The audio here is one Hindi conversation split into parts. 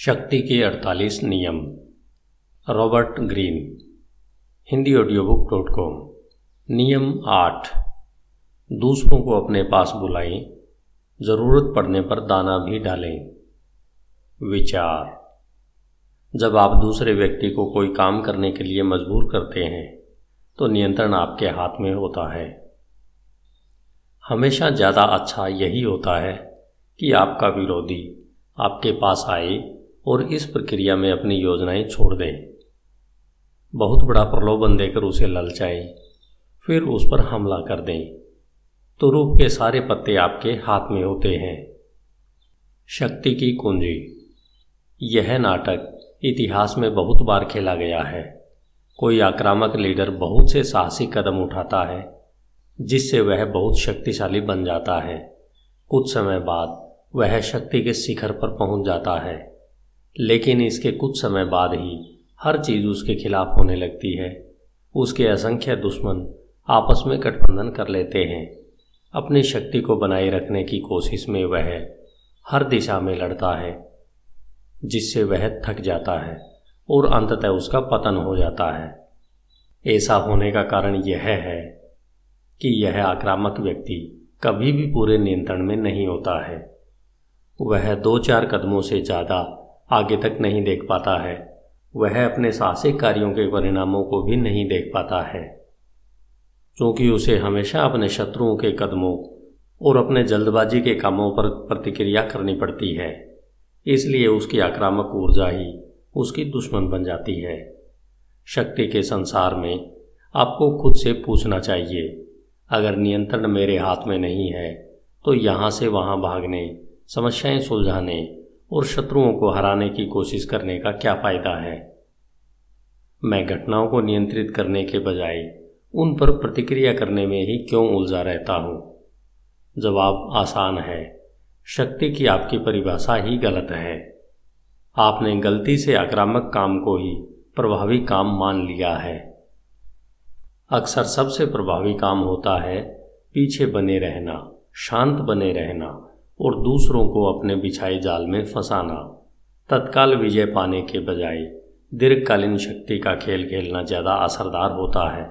शक्ति के 48 नियम। Robert Greene, Hindi audio book dot com नियम आठ। दूसरों को अपने पास बुलाएँ। ज़रूरत पड़ने पर दाना भी डालें। विचार। जब आप दूसरे व्यक्ति को कोई काम करने के लिए मजबूर करते हैं तो नियंत्रण आपके हाथ में होता है। हमेशा ज़्यादा अच्छा यही होता है कि आपका विरोधी आपके पास आए और इस प्रक्रिया में अपनी योजनाएँ छोड़ दें। बहुत बड़ा प्रलोभन देकर उसे ललचाएँ, फिर उस पर हमला कर दें। तो रूप के सारे पत्ते आपके हाथ में होते हैं। शक्ति की कुंजी। यह नाटक इतिहास में बहुत बार खेला गया है। कोई आक्रामक लीडर बहुत से साहसी कदम उठाता है, जिससे वह बहुत शक्तिशाली बन जाता है। कुछ समय बाद वह शक्ति के शिखर पर पहुँच जाता है। लेकिन इसके कुछ समय बाद ही हर चीज़ उसके खिलाफ होने लगती है। उसके असंख्य दुश्मन आपस में गठबंधन कर लेते हैं। अपनी शक्ति को बनाए रखने की कोशिश में वह हर दिशा में लड़ता है, जिससे वह थक जाता है और अंततः उसका पतन हो जाता है। ऐसा होने का कारण यह है कि यह आक्रामक व्यक्ति कभी भी पूरे नियंत्रण में नहीं होता है। वह दो चार कदमों से ज़्यादा आगे तक नहीं देख पाता है। वह अपने साहसिक कार्यों के परिणामों को भी नहीं देख पाता है। क्योंकि उसे हमेशा अपने शत्रुओं के कदमों और अपने जल्दबाजी के कामों पर प्रतिक्रिया करनी पड़ती है। इसलिए उसकी आक्रामक ऊर्जा ही उसकी दुश्मन बन जाती है। शक्ति के संसार में आपको खुद से पूछना चाहिए, अगर नियंत्रण मेरे हाथ में नहीं है तो यहाँ से वहाँ भागने, समस्याएँ सुलझाने और शत्रुओं को हराने की कोशिश करने का क्या फ़ायदा है? मैं घटनाओं को नियंत्रित करने के बजाय उन पर प्रतिक्रिया करने में ही क्यों उलझा रहता हूँ? जवाब आसान है। शक्ति की आपकी परिभाषा ही गलत है। आपने गलती से आक्रामक काम को ही प्रभावी काम मान लिया है। अक्सर सबसे प्रभावी काम होता है पीछे बने रहना, शांत बने रहना। और दूसरों को अपने बिछाए जाल में फंसाना। तत्काल विजय पाने के बजाय दीर्घकालीन शक्ति का खेल खेलना ज़्यादा असरदार होता है।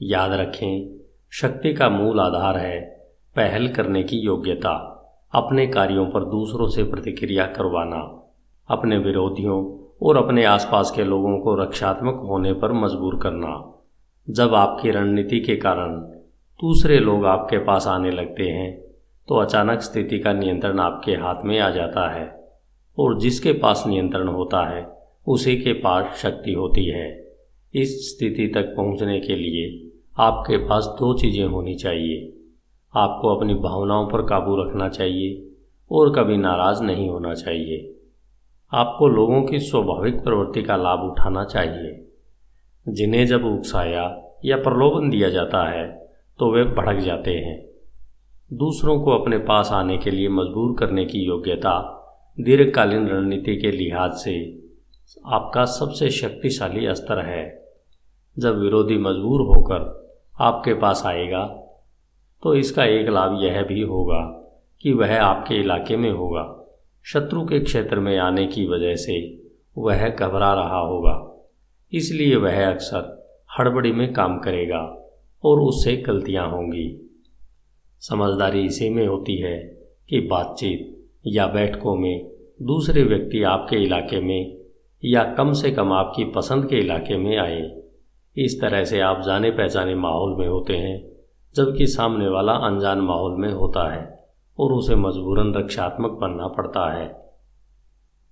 याद रखें, शक्ति का मूल आधार है पहल करने की योग्यता, अपने कार्यों पर दूसरों से प्रतिक्रिया करवाना। अपने विरोधियों और अपने आसपास के लोगों को रक्षात्मक होने पर मजबूर करना। जब आपकी रणनीति के कारण दूसरे लोग आपके पास आने लगते हैं तो अचानक स्थिति का नियंत्रण आपके हाथ में आ जाता है और जिसके पास नियंत्रण होता है, उसी के पास शक्ति होती है। इस स्थिति तक पहुँचने के लिए आपके पास दो चीज़ें होनी चाहिए। आपको अपनी भावनाओं पर काबू रखना चाहिए और कभी नाराज़ नहीं होना चाहिए। आपको लोगों की स्वाभाविक प्रवृत्ति का लाभ उठाना चाहिए। जिन्हें जब उकसाया या प्रलोभन दिया जाता है तो वे भड़क जाते हैं। दूसरों को अपने पास आने के लिए मजबूर करने की योग्यता दीर्घकालीन रणनीति के लिहाज से आपका सबसे शक्तिशाली स्तर है। जब विरोधी मजबूर होकर आपके पास आएगा तो इसका एक लाभ यह भी होगा कि वह आपके इलाके में होगा। शत्रु के क्षेत्र में आने की वजह से वह घबरा रहा होगा। इसलिए वह अक्सर हड़बड़ी में काम करेगा और उससे गलतियाँ होंगी। समझदारी इसी में होती है कि बातचीत या बैठकों में दूसरे व्यक्ति आपके इलाके में या कम से कम आपकी पसंद के इलाके में आए। इस तरह से आप जाने पहचाने माहौल में होते हैं, जबकि सामने वाला अनजान माहौल में होता है और उसे मजबूरन रक्षात्मक बनना पड़ता है।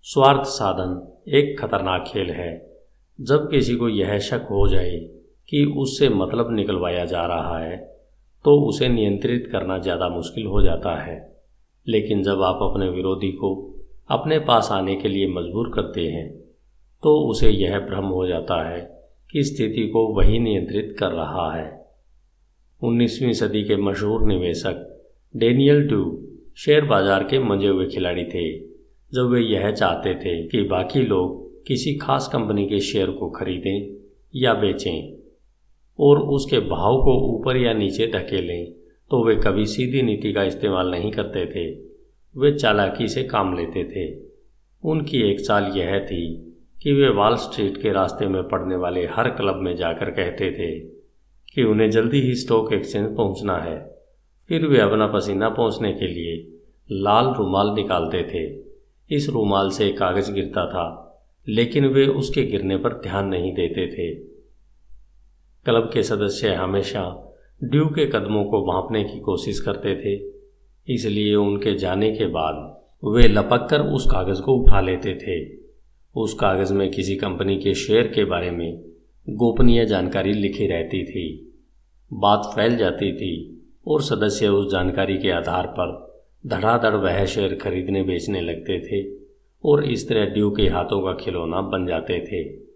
स्वार्थ साधन एक खतरनाक खेल है। जब किसी को यह शक हो जाए कि उससे मतलब निकलवाया जा रहा है तो उसे नियंत्रित करना ज़्यादा मुश्किल हो जाता है। लेकिन जब आप अपने विरोधी को अपने पास आने के लिए मजबूर करते हैं तो उसे यह भ्रम हो जाता है कि स्थिति को वही नियंत्रित कर रहा है। 19वीं सदी के मशहूर निवेशक डेनियल डू शेयर बाज़ार के मंजे हुए खिलाड़ी थे, जब वे यह चाहते थे कि बाकी लोग किसी खास कंपनी के शेयर को खरीदें या बेचें। और उसके भाव को ऊपर या नीचे धकेलें तो वे कभी सीधी नीति का इस्तेमाल नहीं करते थे। वे चालाकी से काम लेते थे। उनकी एक चाल यह थी कि वे वॉल स्ट्रीट के रास्ते में पड़ने वाले हर क्लब में जाकर कहते थे कि उन्हें जल्दी ही स्टॉक एक्सचेंज पहुँचना है। फिर वे अपना पसीना पहुँचने के लिए लाल रुमाल निकालते थे। इस रुमाल से कागज़ गिरता था, लेकिन वे उसके गिरने पर ध्यान नहीं देते थे। क्लब के सदस्य हमेशा ड्यू के कदमों को भांपने की कोशिश करते थे, इसलिए उनके जाने के बाद वे लपक कर उस कागज़ को उठा लेते थे। उस कागज़ में किसी कंपनी के शेयर के बारे में गोपनीय जानकारी लिखी रहती थी। बात फैल जाती थी और सदस्य उस जानकारी के आधार पर धड़ाधड़ वह शेयर खरीदने बेचने लगते थे और इस तरह ड्यू के हाथों का खिलौना बन जाते थे।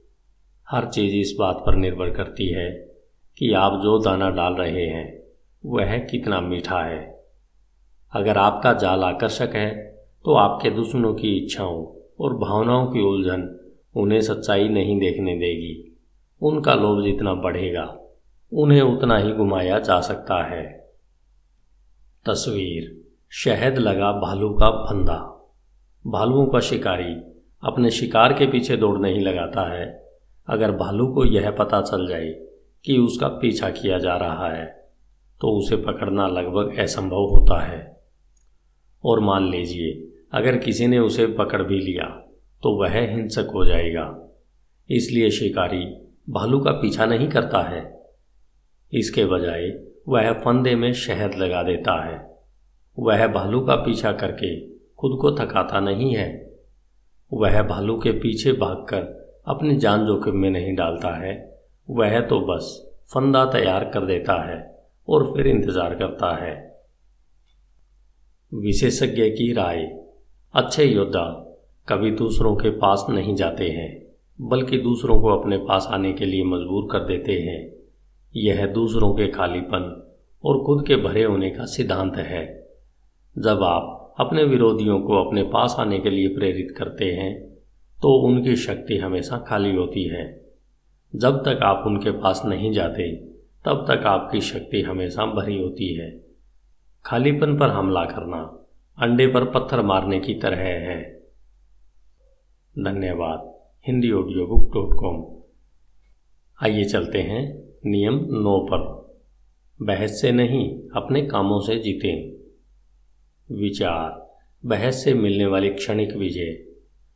हर चीज़ इस बात पर निर्भर करती है कि आप जो दाना डाल रहे हैं, वह कितना मीठा है। अगर आपका जाल आकर्षक है तो आपके दुश्मनों की इच्छाओं और भावनाओं की उलझन उन्हें सच्चाई नहीं देखने देगी। उनका लोभ जितना बढ़ेगा, उन्हें उतना ही घुमाया जा सकता है। तस्वीर, शहद लगा भालू का फंदा। भालुओं का शिकारी अपने शिकार के पीछे दौड़ नहीं लगाता है। अगर भालू को यह पता चल जाए कि उसका पीछा किया जा रहा है तो उसे पकड़ना लगभग असंभव होता है। और मान लीजिए, अगर किसी ने उसे पकड़ भी लिया तो वह हिंसक हो जाएगा। इसलिए शिकारी भालू का पीछा नहीं करता है। इसके बजाय वह फंदे में शहद लगा देता है। वह भालू का पीछा करके खुद को थकाता नहीं है। वह भालू के पीछे भागकर अपनी जान जोखिम में नहीं डालता है। वह तो बस फंदा तैयार कर देता है और फिर इंतज़ार करता है। विशेषज्ञ की राय, अच्छे योद्धा, कभी दूसरों के पास नहीं जाते हैं, बल्कि दूसरों को अपने पास आने के लिए मजबूर कर देते हैं। यह दूसरों के खालीपन और खुद के भरे होने का सिद्धांत है। जब आप अपने विरोधियों को अपने पास आने के लिए प्रेरित करते हैं तो उनकी शक्ति हमेशा खाली होती है। जब तक आप उनके पास नहीं जाते, तब तक आपकी शक्ति हमेशा भरी होती है। खालीपन पर हमला करना, अंडे पर पत्थर मारने की तरह है। धन्यवाद। Hindi audio book dot com आइए चलते हैं नियम नौ पर। बहस से नहीं, अपने कामों से जीतें। विचार। बहस से मिलने वाली क्षणिक विजय।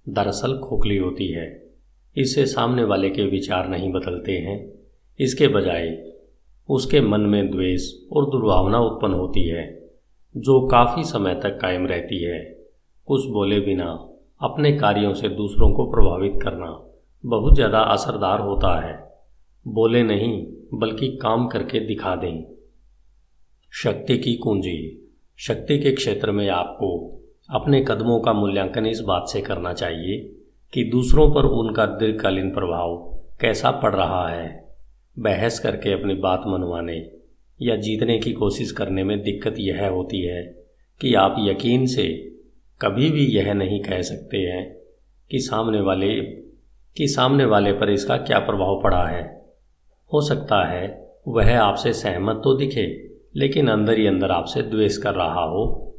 दरअसल खोखली होती है। इससे सामने वाले के विचार नहीं बदलते हैं। इसके बजाय, उसके मन में द्वेष और दुर्भावना उत्पन्न होती है, जो काफ़ी समय तक कायम रहती है। कुछ बोले बिना, अपने कार्यों से दूसरों को प्रभावित करना बहुत ज़्यादा असरदार होता है। बोले नहीं, बल्कि काम करके दिखा दें। शक्ति की कुंजी, शक्ति के क्षेत्र में आपको अपने कदमों का मूल्यांकन इस बात से करना चाहिए कि दूसरों पर उनका दीर्घकालीन प्रभाव कैसा पड़ रहा है। बहस करके अपनी बात मनवाने या जीतने की कोशिश करने में दिक्कत यह होती है कि आप यकीन से कभी भी यह नहीं कह सकते हैं कि सामने वाले, कि सामने वाले पर इसका क्या प्रभाव पड़ा है। हो सकता है वह आपसे सहमत तो दिखे, लेकिन अंदर ही अंदर आपसे द्वेष कर रहा हो,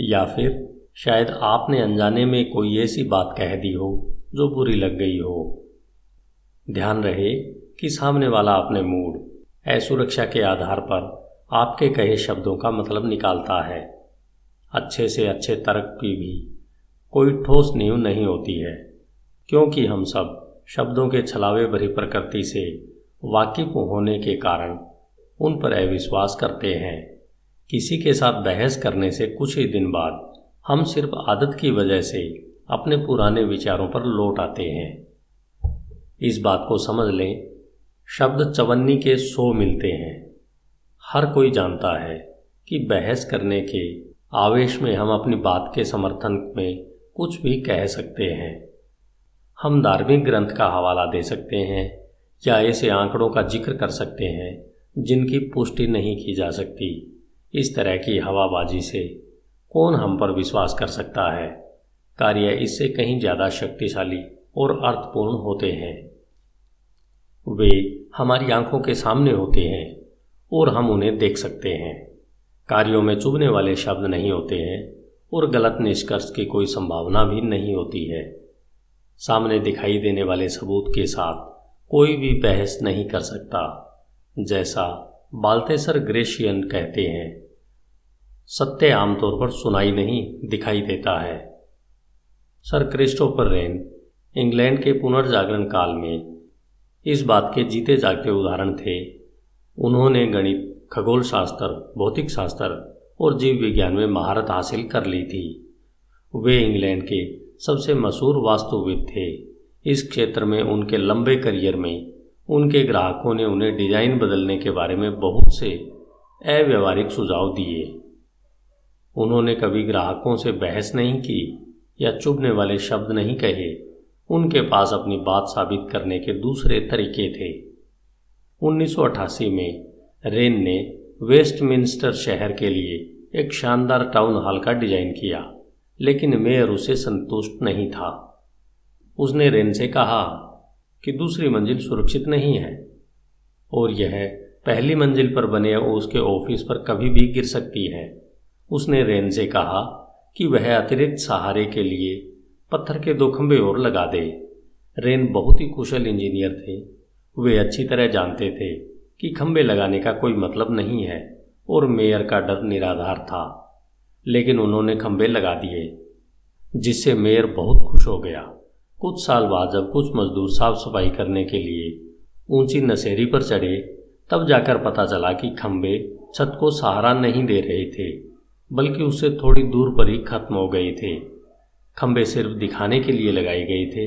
या फिर शायद आपने अनजाने में कोई ऐसी बात कह दी हो जो बुरी लग गई हो। ध्यान रहे कि सामने वाला अपने मूड, असुरक्षा के आधार पर आपके कहे शब्दों का मतलब निकालता है। अच्छे से अच्छे तर्क की भी कोई ठोस नींव नहीं होती है, क्योंकि हम सब शब्दों के छलावे भरी प्रकृति से वाकिफ होने के कारण उन पर अविश्वास करते हैं। किसी के साथ बहस करने से कुछ ही दिन बाद हम सिर्फ़ आदत की वजह से अपने पुराने विचारों पर लौट आते हैं। इस बात को समझ लें, शब्द चवन्नी के सो मिलते हैं। हर कोई जानता है कि बहस करने के आवेश में हम अपनी बात के समर्थन में कुछ भी कह सकते हैं। हम धार्मिक ग्रंथ का हवाला दे सकते हैं या ऐसे आंकड़ों का ज़िक्र कर सकते हैं जिनकी पुष्टि नहीं की जा सकती। इस तरह की हवाबाजी से कौन हम पर विश्वास कर सकता है? कार्य इससे कहीं ज़्यादा शक्तिशाली और अर्थपूर्ण होते हैं। वे हमारी आँखों के सामने होते हैं और हम उन्हें देख सकते हैं। कार्यों में चुभने वाले शब्द नहीं होते हैं और गलत निष्कर्ष की कोई संभावना भी नहीं होती है। सामने दिखाई देने वाले सबूत के साथ कोई भी बहस नहीं कर सकता, जैसा बाल्तेसर ग्रेशियन कहते हैं। सत्य आमतौर पर सुनाई नहीं दिखाई देता है। सर क्रिस्टोफर रेन, इंग्लैंड के पुनर्जागरण काल में इस बात के जीते जागते उदाहरण थे। उन्होंने गणित खगोल शास्त्र भौतिक शास्त्र और जीव विज्ञान में महारत हासिल कर ली थी। वे इंग्लैंड के सबसे मशहूर वास्तुविद थे। इस क्षेत्र में उनके लंबे करियर में उनके ग्राहकों ने उन्हें डिज़ाइन बदलने के बारे में बहुत से अव्यवहारिक सुझाव दिए। उन्होंने कभी ग्राहकों से बहस नहीं की या चुभने वाले शब्द नहीं कहे। उनके पास अपनी बात साबित करने के दूसरे तरीके थे। 1988 में रेन ने वेस्टमिंस्टर शहर के लिए एक शानदार टाउन हॉल का डिज़ाइन किया, लेकिन मेयर उसे संतुष्ट नहीं था। उसने रेन से कहा कि दूसरी मंजिल सुरक्षित नहीं है, और यह पहली मंजिल पर बने उसके ऑफ़िस पर कभी भी गिर सकती है। उसने रेन से कहा कि वह अतिरिक्त सहारे के लिए पत्थर के दो खंभे और लगा दे। रेन बहुत ही कुशल इंजीनियर थे। वे अच्छी तरह जानते थे कि खंभे लगाने का कोई मतलब नहीं है और मेयर का डर निराधार था। लेकिन उन्होंने खंभे लगा दिए, जिससे मेयर बहुत खुश हो गया। कुछ साल बाद जब कुछ मजदूर साफ़ सफ़ाई करने के लिए ऊँची नशेरी पर चढ़े, तब जाकर पता चला कि खंभे छत को सहारा नहीं दे रहे थे। बल्कि उससे थोड़ी दूर पर ही खत्म हो गए थे। खंभे सिर्फ़ दिखाने के लिए लगाए गए थे,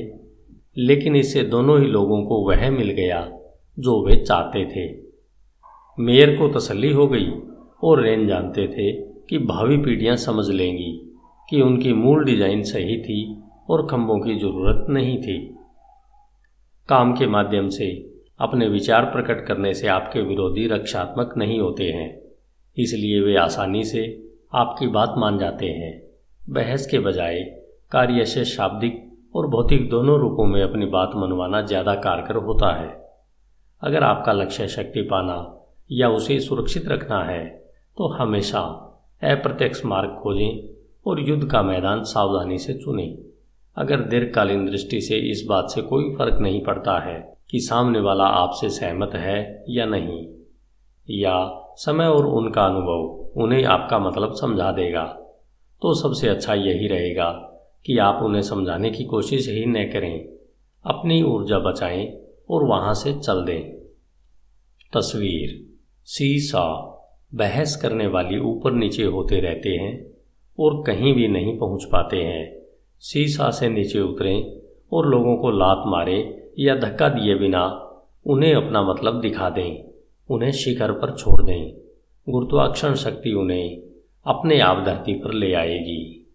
लेकिन इससे दोनों ही लोगों को वह मिल गया जो वे चाहते थे। मेयर को तसल्ली हो गई और रेन जानते थे कि भावी पीढ़ियाँ समझ लेंगी कि उनकी मूल डिज़ाइन सही थी और खंभों की ज़रूरत नहीं थी। काम के माध्यम से अपने विचार प्रकट करने से आपके विरोधी रक्षात्मक नहीं होते हैं, इसलिए वे आसानी से आपकी बात मान जाते हैं। बहस के बजाय कार्य से शाब्दिक और भौतिक दोनों रूपों में अपनी बात मनवाना ज़्यादा कारगर होता है। अगर आपका लक्ष्य शक्ति पाना या उसे सुरक्षित रखना है तो हमेशा अप्रत्यक्ष मार्ग खोजें और युद्ध का मैदान सावधानी से चुनें। अगर दीर्घकालीन दृष्टि से इस बात से कोई फ़र्क नहीं पड़ता है कि सामने वाला आपसे सहमत है या नहीं, या समय और उनका अनुभव उन्हें आपका मतलब समझा देगा। तो सबसे अच्छा यही रहेगा कि आप उन्हें समझाने की कोशिश ही न करें। अपनी ऊर्जा बचाएँ और वहाँ से चल दें। तस्वीर। सीसा। बहस करने वाली ऊपर नीचे होते रहते हैं और कहीं भी नहीं पहुँच पाते हैं। सीसा से नीचे उतरें और लोगों को लात मारे या धक्का दिए बिना उन्हें अपना मतलब दिखा दें। उन्हें शिखर पर छोड़ दें। गुरुत्वाकर्षण शक्ति उन्हें अपने आप धरती पर ले आएगी।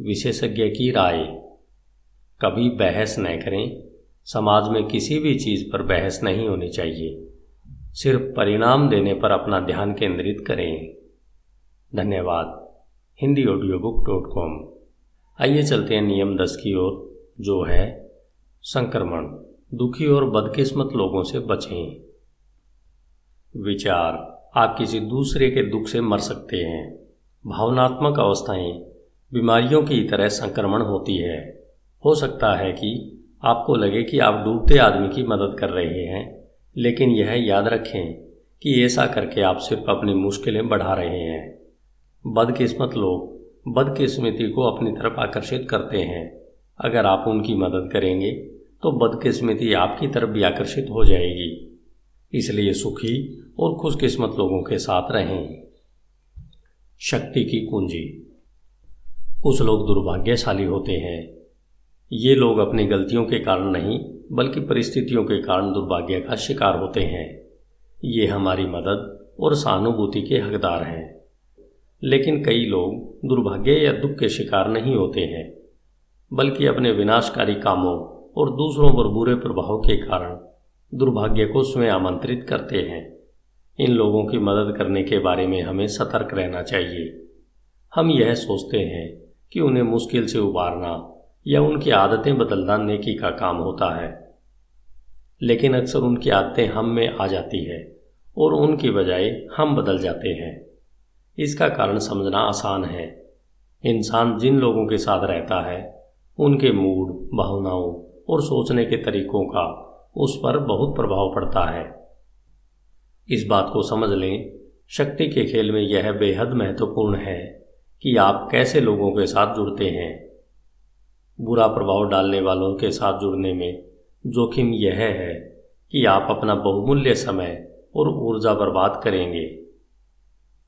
विशेषज्ञ की राय, कभी बहस न करें। समाज में किसी भी चीज़ पर बहस नहीं होनी चाहिए। सिर्फ़ परिणाम देने पर अपना ध्यान केंद्रित करें। धन्यवाद। Hindi audio book dot com आइए चलते हैं नियम दस की ओर, जो है संक्रमण। दुखी और बदकिस्मत लोगों से बचें। विचार आप किसी दूसरे के दुख से मर सकते हैं। भावनात्मक अवस्थाएँ बीमारियों की तरह संक्रमण होती है। हो सकता है कि आपको लगे कि आप डूबते आदमी की मदद कर रहे हैं, लेकिन यह याद रखें कि ऐसा करके आप सिर्फ़ अपनी मुश्किलें बढ़ा रहे हैं। बदकिस्मत लोग बदकिस्मती को अपनी तरफ़ आकर्षित करते हैं। अगर आप उनकी मदद करेंगे तो बदकिस्मती आपकी तरफ़ भी आकर्षित हो जाएगी। इसलिए सुखी और खुशकिस्मत लोगों के साथ रहें। शक्ति की कुंजी। कुछ लोग दुर्भाग्यशाली होते हैं। ये लोग अपनी गलतियों के कारण नहीं, बल्कि परिस्थितियों के कारण दुर्भाग्य का शिकार होते हैं। ये हमारी मदद और सहानुभूति के हकदार हैं। लेकिन कई लोग दुर्भाग्य या दुख के शिकार नहीं होते हैं, बल्कि अपने विनाशकारी कामों और दूसरों पर बुरे प्रभाव के कारण दुर्भाग्य को स्वयं आमंत्रित करते हैं। इन लोगों की मदद करने के बारे में हमें सतर्क रहना चाहिए। हम यह सोचते हैं कि उन्हें मुश्किल से उबारना या उनकी आदतें बदलना नेकी का काम होता है। लेकिन अक्सर उनकी आदतें हम में आ जाती है और उनकी बजाय हम बदल जाते हैं। इसका कारण समझना आसान है। इंसान जिन लोगों के साथ रहता है, उनके मूड, भावनाओं और सोचने के तरीकों का उस पर बहुत प्रभाव पड़ता है। इस बात को समझ लें, शक्ति के खेल में यह बेहद महत्वपूर्ण है कि आप कैसे लोगों के साथ जुड़ते हैं। बुरा प्रभाव डालने वालों के साथ जुड़ने में जोखिम यह है कि आप अपना बहुमूल्य समय और ऊर्जा बर्बाद करेंगे।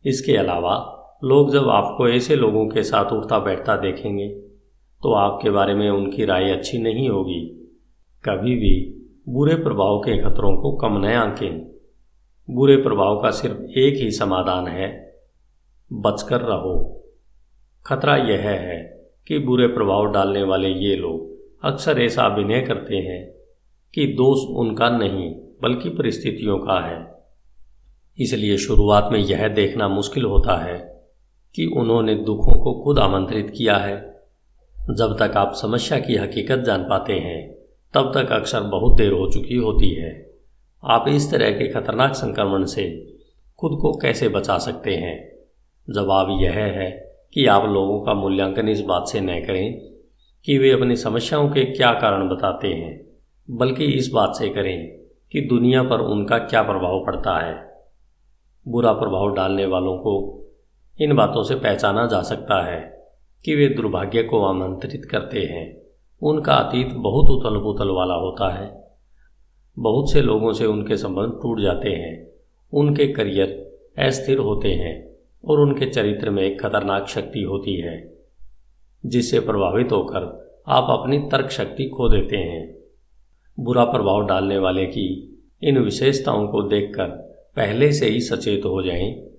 इसके अलावा, लोग जब आपको ऐसे लोगों के साथ उठता बैठता देखेंगे तो आपके बारे में उनकी राय अच्छी नहीं होगी। कभी भी बुरे प्रभाव के खतरों को कम न आंकें। बुरे प्रभाव का सिर्फ़ एक ही समाधान है, बचकर रहो। खतरा यह है कि बुरे प्रभाव डालने वाले ये लोग अक्सर ऐसा अभिनय करते हैं कि दोष उनका नहीं, बल्कि परिस्थितियों का है। इसलिए शुरुआत में यह देखना मुश्किल होता है कि उन्होंने दुखों को खुद आमंत्रित किया है। जब तक आप समस्या की हकीकत जान पाते हैं तब तक अक्सर बहुत देर हो चुकी होती है। आप इस तरह के खतरनाक संक्रमण से खुद को कैसे बचा सकते हैं? जवाब यह है कि आप लोगों का मूल्यांकन इस बात से न करें कि वे अपनी समस्याओं के क्या कारण बताते हैं, बल्कि इस बात से करें कि दुनिया पर उनका क्या प्रभाव पड़ता है। बुरा प्रभाव डालने वालों को इन बातों से पहचाना जा सकता है कि वे दुर्भाग्य को आमंत्रित करते हैं। उनका अतीत बहुत उथल पुथल वाला होता है। बहुत से लोगों से उनके संबंध टूट जाते हैं। उनके करियर अस्थिर होते हैं और उनके चरित्र में एक खतरनाक शक्ति होती है जिससे प्रभावित होकर आप अपनी तर्क शक्ति खो देते हैं। बुरा प्रभाव डालने वाले की इन विशेषताओं को देखकर पहले से ही सचेत हो जाएँ,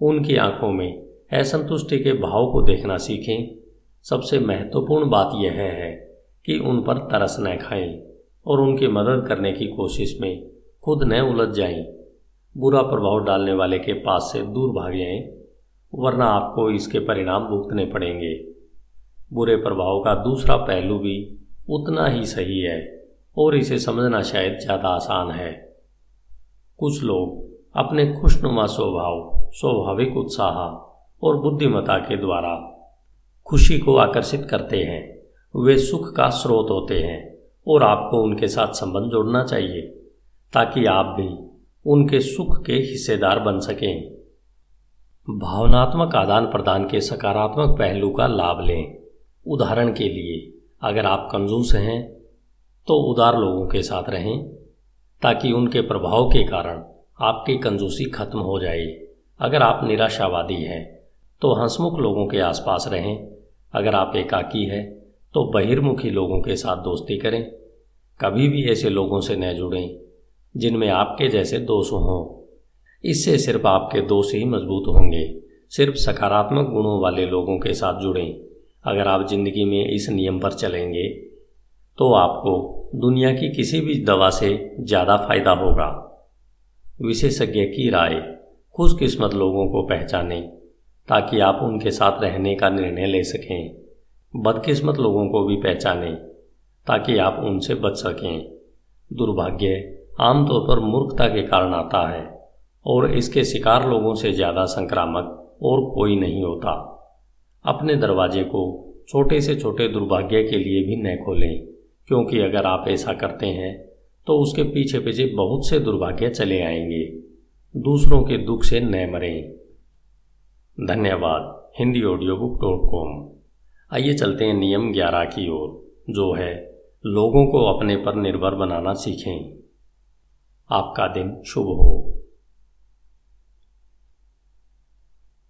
उनकी आँखों में असंतुष्टि के भाव को देखना सीखें। सबसे महत्वपूर्ण बात यह है कि उन पर तरस न खाएँ और उनकी मदद करने की कोशिश में खुद न उलझ जाएँ, बुरा प्रभाव डालने वाले के पास से दूर भाग जाएँ, वरना आपको इसके परिणाम भुगतने पड़ेंगे। बुरे प्रभाव का दूसरा पहलू भी उतना ही सही है और इसे समझना शायद ज़्यादा आसान है। कुछ लोग अपने खुशनुमा स्वभाव स्वाभाविक उत्साह और बुद्धिमता के द्वारा खुशी को आकर्षित करते हैं। वे सुख का स्रोत होते हैं और आपको उनके साथ संबंध जोड़ना चाहिए, ताकि आप भी उनके सुख के हिस्सेदार बन सकें। भावनात्मक आदान प्रदान के सकारात्मक पहलू का लाभ लें। उदाहरण के लिए, अगर आप कंजूस हैं तो उदार लोगों के साथ रहें, ताकि उनके प्रभाव के कारण आपकी कंजूसी खत्म हो जाए। अगर आप निराशावादी हैं तो हंसमुख लोगों के आसपास रहें। अगर आप एकाकी हैं तो बहिर्मुखी लोगों के साथ दोस्ती करें। कभी भी ऐसे लोगों से न जुड़ें, जिनमें आपके जैसे दोष हों। इससे सिर्फ़ आपके दोष ही मज़बूत होंगे। सिर्फ़ सकारात्मक गुणों वाले लोगों के साथ जुड़ें। अगर आप ज़िंदगी में इस नियम पर चलेंगे तो आपको दुनिया की किसी भी दवा से ज़्यादा फ़ायदा होगा। विशेषज्ञ की राय, खुशकिस्मत लोगों को पहचानें, ताकि आप उनके साथ रहने का निर्णय ले सकें। बदकिस्मत लोगों को भी पहचानें, ताकि आप उनसे बच सकें। दुर्भाग्य आमतौर पर मूर्खता के कारण आता है, और इसके शिकार लोगों से ज़्यादा संक्रामक और कोई नहीं होता। अपने दरवाजे को छोटे से छोटे दुर्भाग्य के लिए भी न खोलें, क्योंकि अगर आप ऐसा करते हैं तो उसके पीछे पीछे बहुत से दुर्भाग्य चले आएँगे। दूसरों के दुख से न मरें। धन्यवाद, Hindi audio book dot com आइए चलते हैं नियम ग्यारह की ओर, जो है, लोगों को अपने पर निर्भर बनाना सीखें। आपका दिन शुभ हो।